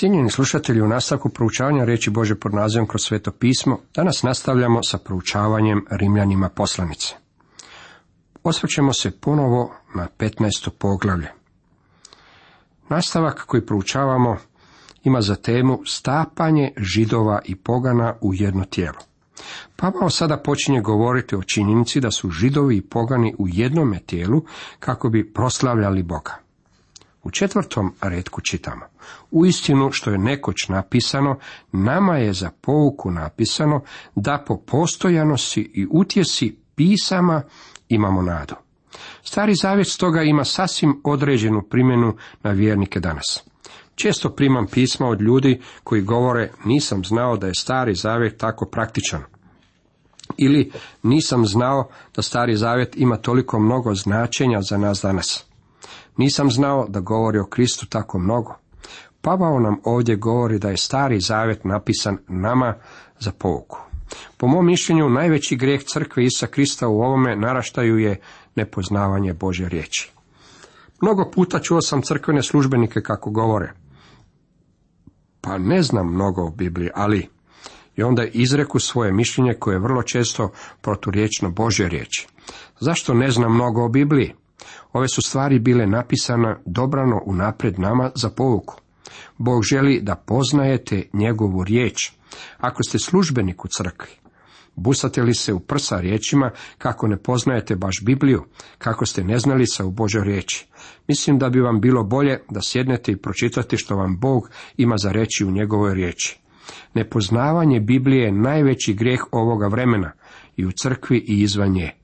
Cijenjeni slušatelji, u nastavku proučavanja reći Bože pod nazivom kroz sveto pismo, danas nastavljamo sa proučavanjem Rimljanima poslanice. Osvrćemo se ponovo na 15. poglavlje. Nastavak koji proučavamo ima za temu stapanje židova i pogana u jedno tijelo. Pavao sada počinje govoriti o činjenici da su židovi i pogani u jednome tijelu kako bi proslavljali Boga. U četvrtom redku čitamo. U istinu što je nekoć napisano, nama je za pouku napisano da po postojanosti i utjesi pisama imamo nadu. Stari zavjet stoga ima sasvim određenu primjenu na vjernike danas. Često primam pisma od ljudi koji govore nisam znao da je stari zavjet tako praktičan. Ili nisam znao da stari zavjet ima toliko mnogo značenja za nas danas. Nisam znao da govori o Kristu tako mnogo. Pavao nam ovdje govori da je stari zavjet napisan nama za pouku. Po mom mišljenju, najveći grijeh crkve Isa Krista u ovome naraštaju je nepoznavanje Bože riječi. Mnogo puta čuo sam crkvene službenike kako govore. Pa ne znam mnogo o Bibliji, ali... I onda izreku svoje mišljenje koje je vrlo često proturječno Božje riječi. Zašto ne znam mnogo o Bibliji? Ove su stvari bile napisane dobrano unapred nama za pouku. Bog želi da poznajete njegovu riječ. Ako ste službenik u crkvi, busate li se u prsa riječima kako ne poznajete baš Bibliju, kako ste neznalica u Božoj riječi. Mislim da bi vam bilo bolje da sjednete i pročitate što vam Bog ima za reći u njegovoj riječi. Nepoznavanje Biblije je najveći grijeh ovoga vremena i u crkvi i izvan nje.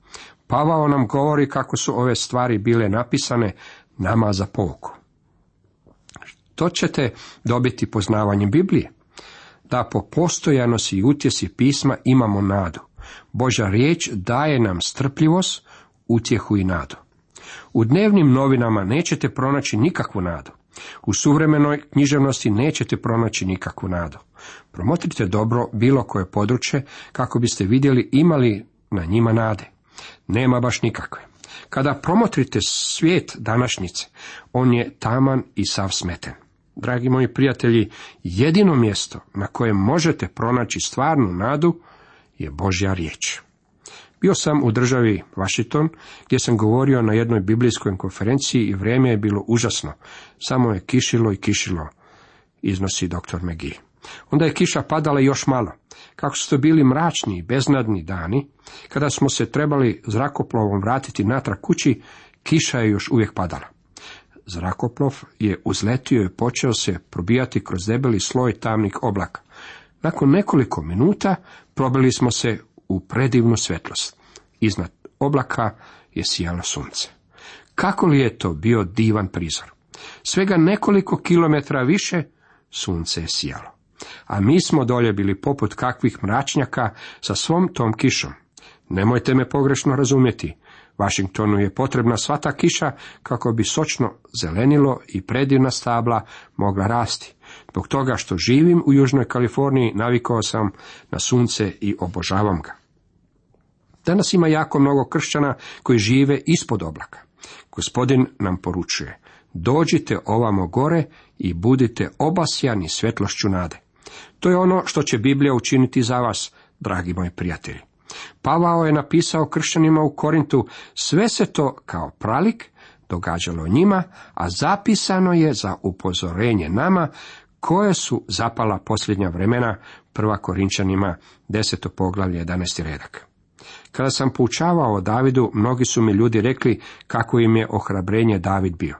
Pavao nam govori kako su ove stvari bile napisane nama za pouku. To ćete dobiti poznavanjem Biblije. Da po postojanosti i utjesi pisma imamo nadu. Božja riječ daje nam strpljivost, utjehu i nadu. U dnevnim novinama nećete pronaći nikakvu nadu. U suvremenoj književnosti nećete pronaći nikakvu nadu. Promotrite dobro bilo koje područje kako biste vidjeli imali na njima nade. Nema baš nikakve. Kada promotrite svijet današnjice, on je taman i sav smeten. Dragi moji prijatelji, jedino mjesto na kojem možete pronaći stvarnu nadu je Božja riječ. Bio sam u državi Washington, gdje sam govorio na jednoj biblijskoj konferenciji i vrijeme je bilo užasno. Samo je kišilo i kišilo, iznosi dr. McGee. Onda je kiša padala još malo. Kako su bili mračni i beznadni dani, kada smo se trebali zrakoplovom vratiti natrag kući, kiša je još uvijek padala. Zrakoplov je uzletio i počeo se probijati kroz debeli sloj tamnih oblaka. Nakon nekoliko minuta probili smo se u predivnu svjetlost. Iznad oblaka je sijalo sunce. Kako li je to bio divan prizor? Svega nekoliko kilometra više sunce je sijalo a mi smo dolje bili poput kakvih mračnjaka sa svom tom kišom. Nemojte me pogrešno razumjeti. Washingtonu je potrebna sva ta kiša kako bi sočno zelenilo i predivna stabla mogla rasti. Zbog toga što živim u Južnoj Kaliforniji navikao sam na sunce i obožavam ga. Danas ima jako mnogo kršćana koji žive ispod oblaka. Gospodin nam poručuje, dođite ovamo gore i budite obasjani svjetlošću nade. To je ono što će Biblija učiniti za vas, dragi moji prijatelji. Pavao je napisao kršćanima u Korintu, sve se to kao pralik događalo njima, a zapisano je za upozorenje nama, koje su zapala posljednja vremena, prva Korinčanima, deseto poglavlje, 11. redak. Kada sam poučavao o Davidu, mnogi su mi ljudi rekli kako im je ohrabrenje David bio.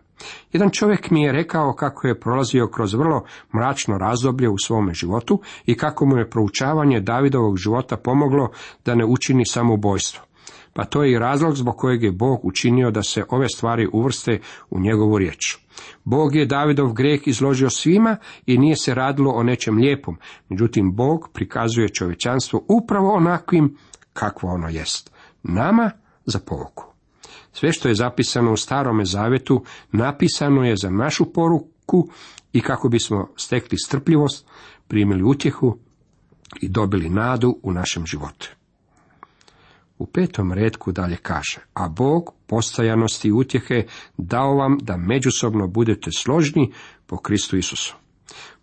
Jedan čovjek mi je rekao kako je prolazio kroz vrlo mračno razdoblje u svome životu i kako mu je proučavanje Davidovog života pomoglo da ne učini samoubojstvo. Pa to je i razlog zbog kojeg je Bog učinio da se ove stvari uvrste u njegovu riječ. Bog je Davidov grijeh izložio svima i nije se radilo o nečem lijepom, međutim Bog prikazuje čovječanstvo upravo onakvim kakvo ono jest. Nama za pouku. Sve što je zapisano u starome zavetu napisano je za našu poruku i kako bismo stekli strpljivost, primili utjehu i dobili nadu u našem životu. U petom redku dalje kaže, a Bog postojanosti i utjehe dao vam da međusobno budete složni po Kristu Isusu.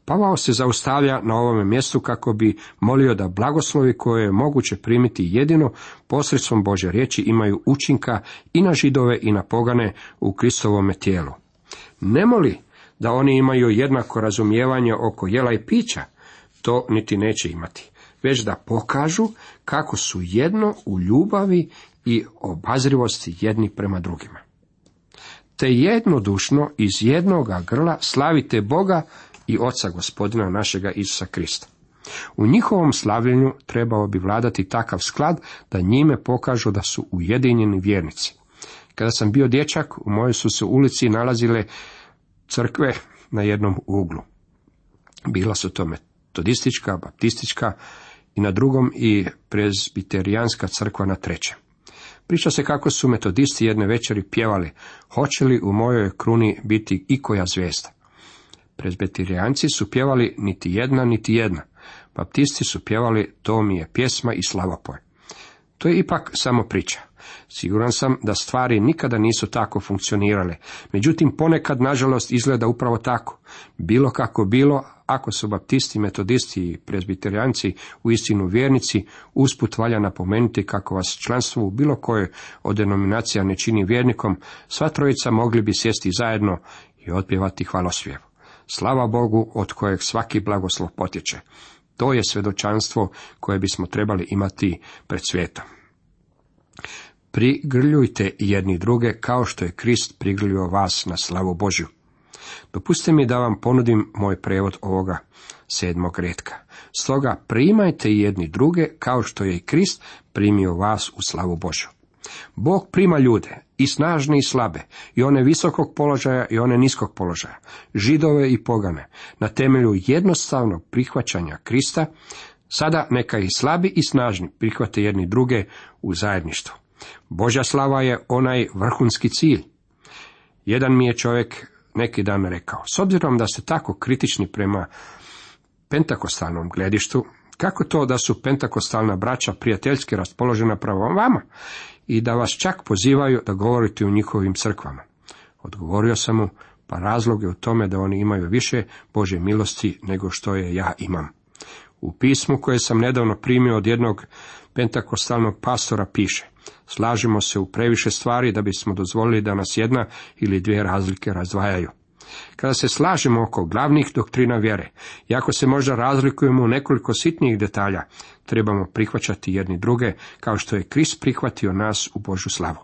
Pavao se zaustavlja na ovome mjestu kako bi molio da blagoslovi koje je moguće primiti jedino posredstvom Bože riječi imaju učinka i na židove i na pogane u Kristovome tijelu. Ne moli da oni imaju jednako razumijevanje oko jela i pića, to niti neće imati, već da pokažu kako su jedno u ljubavi i obazrivosti jedni prema drugima. Te jednodušno iz jednoga grla slavite Boga i Oca gospodina našega Isusa Krista. U njihovom slavljenju trebao bi vladati takav sklad da njime pokažu da su ujedinjeni vjernici. Kada sam bio dječak, u mojoj su se ulici nalazile crkve na jednom uglu. Bila su to metodistička, baptistička i na drugom i prezbiterijanska crkva na trećem. Priča se kako su metodisti jedne večeri pjevali, hoće li u mojoj kruni biti i koja zvijezda. Prezbeterijanci su pjevali niti jedna, niti jedna. Baptisti su pjevali to mi je pjesma i slavopoj. To je ipak samo priča. Siguran sam da stvari nikada nisu tako funkcionirale. Međutim, ponekad, nažalost, izgleda upravo tako. Bilo kako bilo, ako su baptisti, metodisti i prezbiterijanci u istinu vjernici, usput valja napomenuti kako vas članstvo u bilo kojoj od denominacija ne čini vjernikom, sva trojica mogli bi sjesti zajedno i otpjevati hvalosvjev. Slava Bogu od kojeg svaki blagoslov potječe. To je svjedočanstvo koje bismo trebali imati pred svijetom. Prigrljujte jedni druge kao što je Krist prigrljio vas na slavu Božju. Dopustite mi da vam ponudim moj prevod ovoga sedmog redka. Stoga primajte jedni druge kao što je i Krist primio vas u slavu Božju. Bog prima ljude, i snažne i slabe, i one visokog položaja i one niskog položaja, židove i pogane, na temelju jednostavnog prihvaćanja Krista, sada neka i slabi i snažni prihvate jedni druge u zajedništvu. Božja slava je onaj vrhunski cilj. Jedan mi je čovjek neki dan rekao, s obzirom da ste tako kritični prema pentakostalnom gledištu, kako to da su pentakostalna braća prijateljski raspoložena pravo vama i da vas čak pozivaju da govorite u njihovim crkvama? Odgovorio sam mu, pa razlog je u tome da oni imaju više Bože milosti nego što je ja imam. U pismu koje sam nedavno primio od jednog pentakostalnog pastora piše, slažemo se u previše stvari da bismo dozvolili da nas jedna ili dvije razlike razdvajaju. Kada se slažemo oko glavnih doktrina vjere, iako se možda razlikujemo u nekoliko sitnijih detalja, trebamo prihvaćati jedni druge, kao što je Krist prihvatio nas u Božu slavu.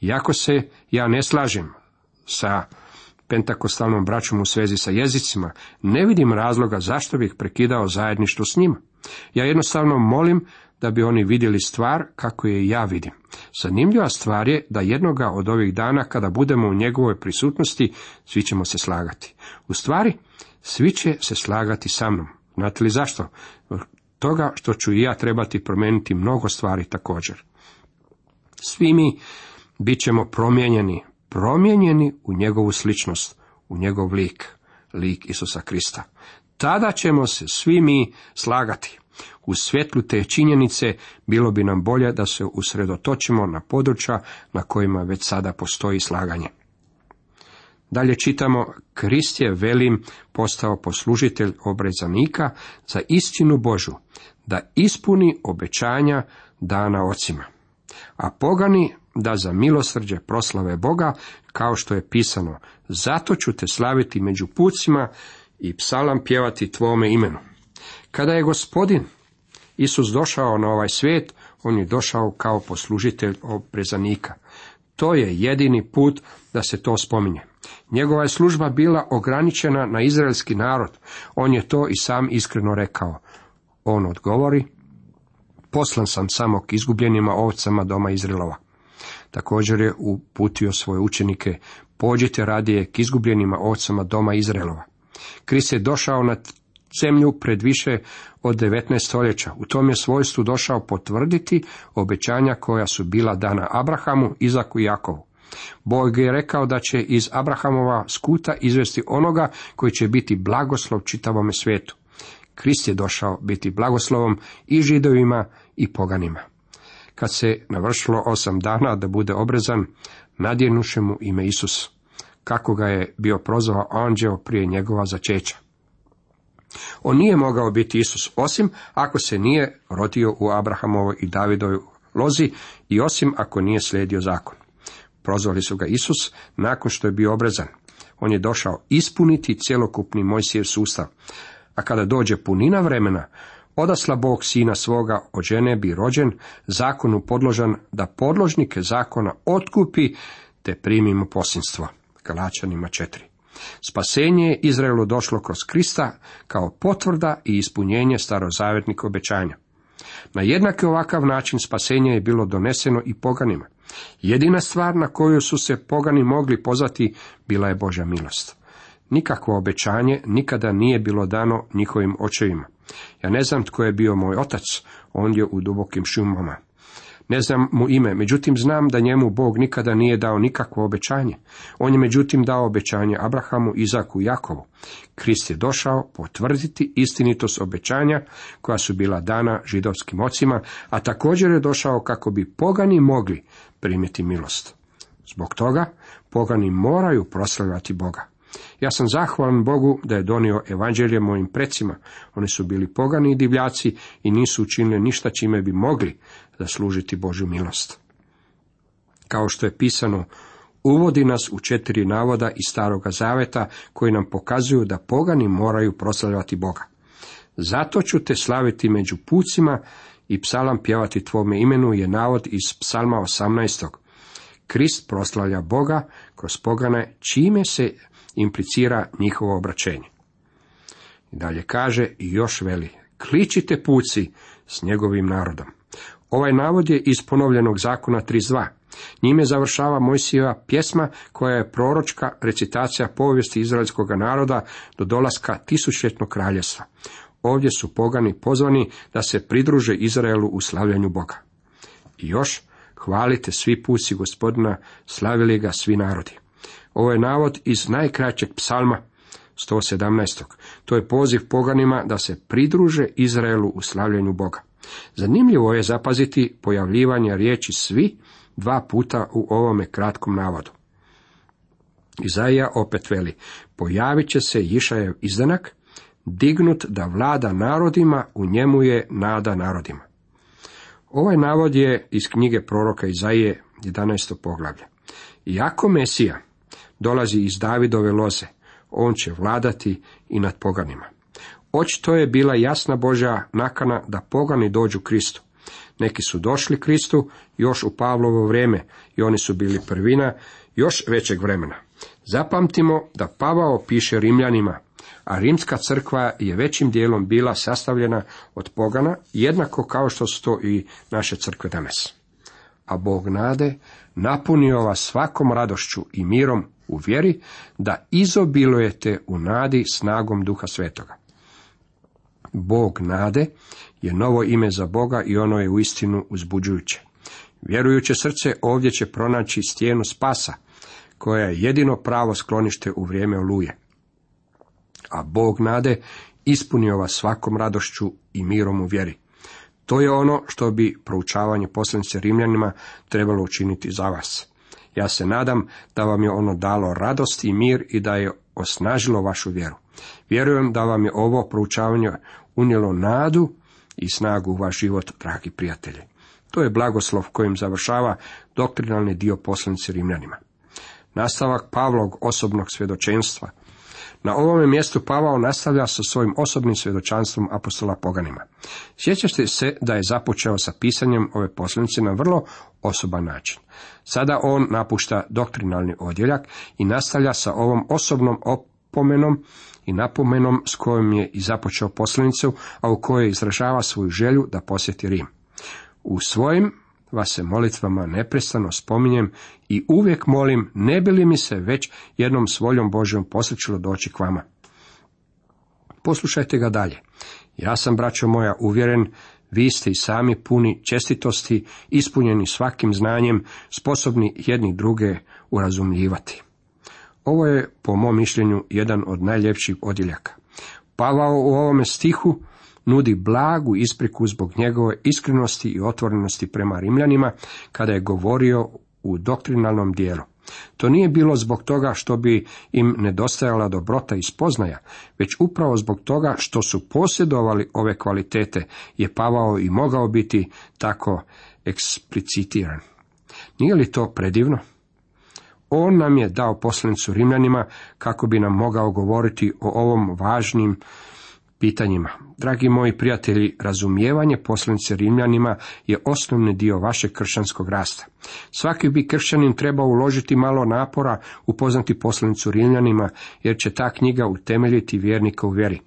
Iako se ja ne slažem sa pentakostalnom braćom u svezi sa jezicima, ne vidim razloga zašto bih prekidao zajedništvo s njima. Ja jednostavno molim da bi oni vidjeli stvar kako je ja vidim. Zanimljiva stvar je da jednoga od ovih dana kada budemo u njegovoj prisutnosti, svi ćemo se slagati. U stvari, svi će se slagati sa mnom. Znate li zašto? Toga što ću i ja trebati promijeniti mnogo stvari također. Svi mi bit ćemo promijenjeni, promijenjeni u njegovu sličnost, u njegov lik, lik Isusa Krista. Tada ćemo se svi mi slagati. U svjetlu te činjenice bilo bi nam bolje da se usredotočimo na područja na kojima već sada postoji slaganje. Dalje čitamo, Krist je velim postao poslužitelj obrezanika za istinu Božu, da ispuni obećanja dana ocima. A pogani da za milosrđe proslave Boga, kao što je pisano, zato ću te slaviti među pucima i psalam pjevati tvome imenu. Kada je gospodin Isus došao na ovaj svijet, on je došao kao poslužitelj obrezanika. To je jedini put da se to spominje. Njegova je služba bila ograničena na izraelski narod. On je to i sam iskreno rekao. On odgovori, poslan sam samo k izgubljenima ovcama doma Izraelova. Također je uputio svoje učenike, pođite radije k izgubljenima ovcama doma Izraelova. Krist je došao na zemlju pred više od 19 stoljeća. U tom je svojstvu došao potvrditi obećanja koja su bila dana Abrahamu, Izaku i Jakovu. Bog je rekao da će iz Abrahamova skuta izvesti onoga koji će biti blagoslov čitavome svijetu. Krist je došao biti blagoslovom i židovima i poganima. Kad se navršilo osam dana da bude obrezan, nadjenuše mu ime Isus, kako ga je bio prozvao anđeo prije njegova začeća. On nije mogao biti Isus osim ako se nije rodio u Abrahamovoj i Davidovoj lozi i osim ako nije slijedio zakon. Prozvali su ga Isus nakon što je bio obrezan. On je došao ispuniti cjelokupni Mojsijev sustav. A kada dođe punina vremena, odasla Bog sina svoga od žene bi rođen, zakonu podložan da podložnike zakona otkupi te primimo posinstvo. Galačanima 4. Spasenje je Izraelu došlo kroz Krista kao potvrda i ispunjenje starozavetnih obećanja. Na jednaki ovakav način spasenje je bilo doneseno i poganima. Jedina stvar na koju su se pogani mogli pozvati bila je Božja milost. Nikakvo obećanje nikada nije bilo dano njihovim očevima. Ja ne znam tko je bio moj otac, on je u dubokim šumama. Ne znam mu ime, međutim znam da njemu Bog nikada nije dao nikakvo obećanje. On je međutim dao obećanje Abrahamu, Izaku i Jakovu. Krist je došao potvrditi istinitost obećanja koja su bila dana židovskim ocima, a također je došao kako bi pogani mogli primiti milost. Zbog toga pogani moraju proslavljati Boga. Ja sam zahvalan Bogu da je donio evanđelje mojim precima. Oni su bili pogani i divljaci i nisu učinili ništa čime bi mogli zaslužiti Božju milost. Kao što je pisano, uvodi nas u četiri navoda iz Staroga Zaveta koji nam pokazuju da pogani moraju proslavljati Boga. Zato ću te slaviti među pucima i psalam pjevati tvome imenu je navod iz psalma 18. Krist proslavlja Boga kroz pogane čime se implicira njihovo obraćenje. I dalje kaže i još veli, kličite puci s njegovim narodom. Ovaj navod je iz ponovljenog zakona 32. Njime završava Mojsijeva pjesma koja je proročka recitacija povijesti izraelskog naroda do dolaska tisućljetnog kraljestva. Ovdje su pogani pozvani da se pridruže Izraelu u slavljanju Boga. I još, hvalite svi puci gospodina, slavili ga svi narodi. Ovo je navod iz najkraćeg psalma 117. To je poziv poganima da se pridruže Izraelu u slavljanju Boga. Zanimljivo je zapaziti pojavljivanje riječi svi dva puta u ovome kratkom navodu. Izaija opet veli, pojavit će se Išajev izdanak, dignut da vlada narodima, u njemu je nada narodima. Ovaj navod je iz knjige proroka Izaije 11. poglavlja. Iako Mesija dolazi iz Davidove loze, on će vladati i nad poganima. Očito je bila jasna Božja nakana da pogani dođu Kristu. Neki su došli Kristu još u Pavlovo vrijeme i oni su bili prvina još većeg vremena. Zapamtimo da Pavao piše Rimljanima, a rimska crkva je većim dijelom bila sastavljena od pogana, jednako kao što su to i naše crkve danas. A Bog nade napunio vas svakom radošću i mirom u vjeri, da izobilujete u nadi snagom Duha Svetoga. Bog nade je novo ime za Boga i ono je uistinu uzbuđujuće. Vjerujuće srce ovdje će pronaći stijenu spasa, koja je jedino pravo sklonište u vrijeme oluje. A Bog nade ispunio vas svakom radošću i mirom u vjeri. To je ono što bi proučavanje poslanice Rimljanima trebalo učiniti za vas. Ja se nadam da vam je ono dalo radost i mir i da je osnažilo vašu vjeru. Vjerujem da vam je ovo proučavanje unijelo nadu i snagu u vaš život, dragi prijatelji. To je blagoslov kojim završava doktrinalni dio poslanice Rimljanima. Nastavak Pavlog osobnog svjedočenstva. Na ovome mjestu Pavao nastavlja sa svojim osobnim svjedočanstvom apostola poganima. Sjećate se da je započeo sa pisanjem ove poslanice na vrlo osoban način. Sada on napušta doktrinalni odjeljak i nastavlja sa ovom osobnom opomenom i napomenom s kojom je i započeo poslanicu, a u kojoj izražava svoju želju da posjeti Rim. U svojim vas se molitvama neprestano spominjem i uvijek molim, ne bi li mi se već jednom s voljom Božjom posjećilo doći k vama. Poslušajte ga dalje. Ja sam, braćo moja, uvjeren, vi ste i sami puni čestitosti, ispunjeni svakim znanjem, sposobni jedni druge urazumljivati. Ovo je, po mom mišljenju, jedan od najljepših odjeljaka. Pavao u ovome stihu nudi blagu ispriku zbog njegove iskrenosti i otvorenosti prema Rimljanima kada je govorio u doktrinalnom dijelu. To nije bilo zbog toga što bi im nedostajala dobrota i spoznaja, već upravo zbog toga što su posjedovali ove kvalitete je Pavao i mogao biti tako eksplicitiran. Nije li to predivno? On nam je dao poslanicu Rimljanima kako bi nam mogao govoriti o ovom važnim pitanjima. Dragi moji prijatelji, razumijevanje poslanice Rimljanima je osnovni dio vašeg kršćanskog rasta. Svaki bi kršćanin trebao uložiti malo napora upoznati poslanicu Rimljanima, jer će ta knjiga utemeljiti vjernika u vjeri.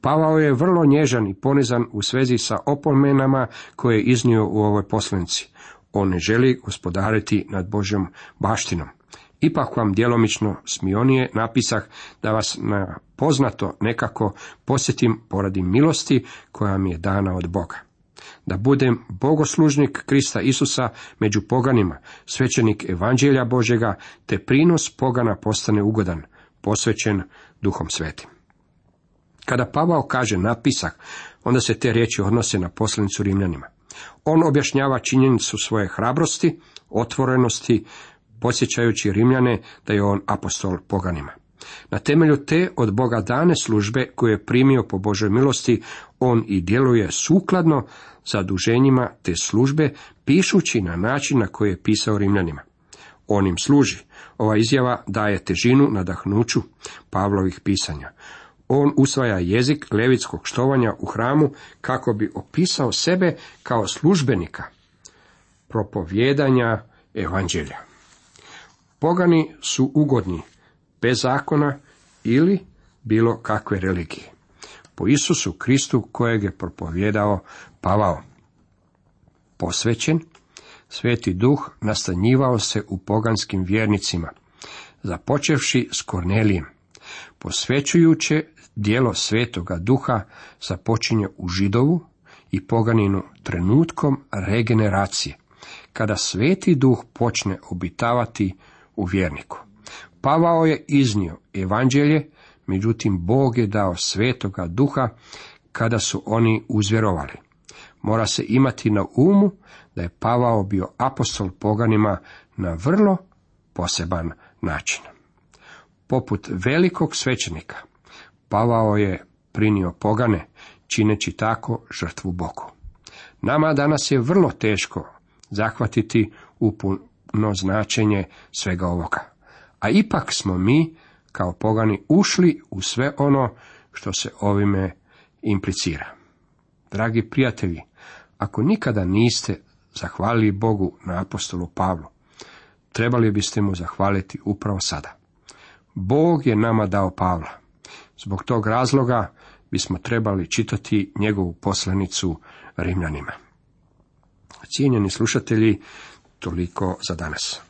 Pavao je vrlo nježan i ponizan u svezi sa opomenama koje je iznio u ovoj poslanici. On ne želi gospodariti nad Božjom baštinom. Ipak vam djelomično smionije napisah da vas na poznato nekako posjetim poradi milosti koja mi je dana od Boga. Da budem bogoslužnik Krista Isusa među poganima, svećenik evanđelja Božega, te prinos pogana postane ugodan, posvećen duhom svetim. Kada Pavao kaže napisak, onda se te riječi odnose na poslanicu Rimljanima. On objašnjava činjenicu svoje hrabrosti, otvorenosti, podsjećajući Rimljane da je on apostol poganima. Na temelju te od Boga dane službe koje je primio po Božoj milosti, on i djeluje sukladno zaduženjima te službe, pišući na način na koji je pisao Rimljanima. On im služi. Ova izjava daje težinu nadahnuću Pavlovih pisanja. On usvaja jezik levitskog štovanja u hramu kako bi opisao sebe kao službenika propovjedanja evanđelja. Pogani su ugodni, bez zakona ili bilo kakve religije. Po Isusu Kristu kojeg je propovjedao Pavao. Posvećen, Sveti duh nastanjivao se u poganskim vjernicima, započevši s Kornelijem. Posvećujuće dijelo svetoga duha započinje u židovu i poganinu trenutkom regeneracije, kada sveti duh počne obitavati u vjerniku. Pavao je iznio evanđelje, međutim Bog je dao svetoga duha kada su oni uzvjerovali. Mora se imati na umu da je Pavao bio apostol poganima na vrlo poseban način. Poput velikog svećenika, Pavao je prinio pogane, čineći tako žrtvu Bogu. Nama danas je vrlo teško zahvatiti upuno značenje svega ovoga. A ipak smo mi, kao pogani, ušli u sve ono što se ovime implicira. Dragi prijatelji, ako nikada niste zahvalili Bogu na apostolu Pavlu, trebali biste mu zahvaliti upravo sada. Bog je nama dao Pavla. Zbog tog razloga bismo trebali čitati njegovu poslanicu Rimljanima. Cijenjeni slušatelji, toliko za danas.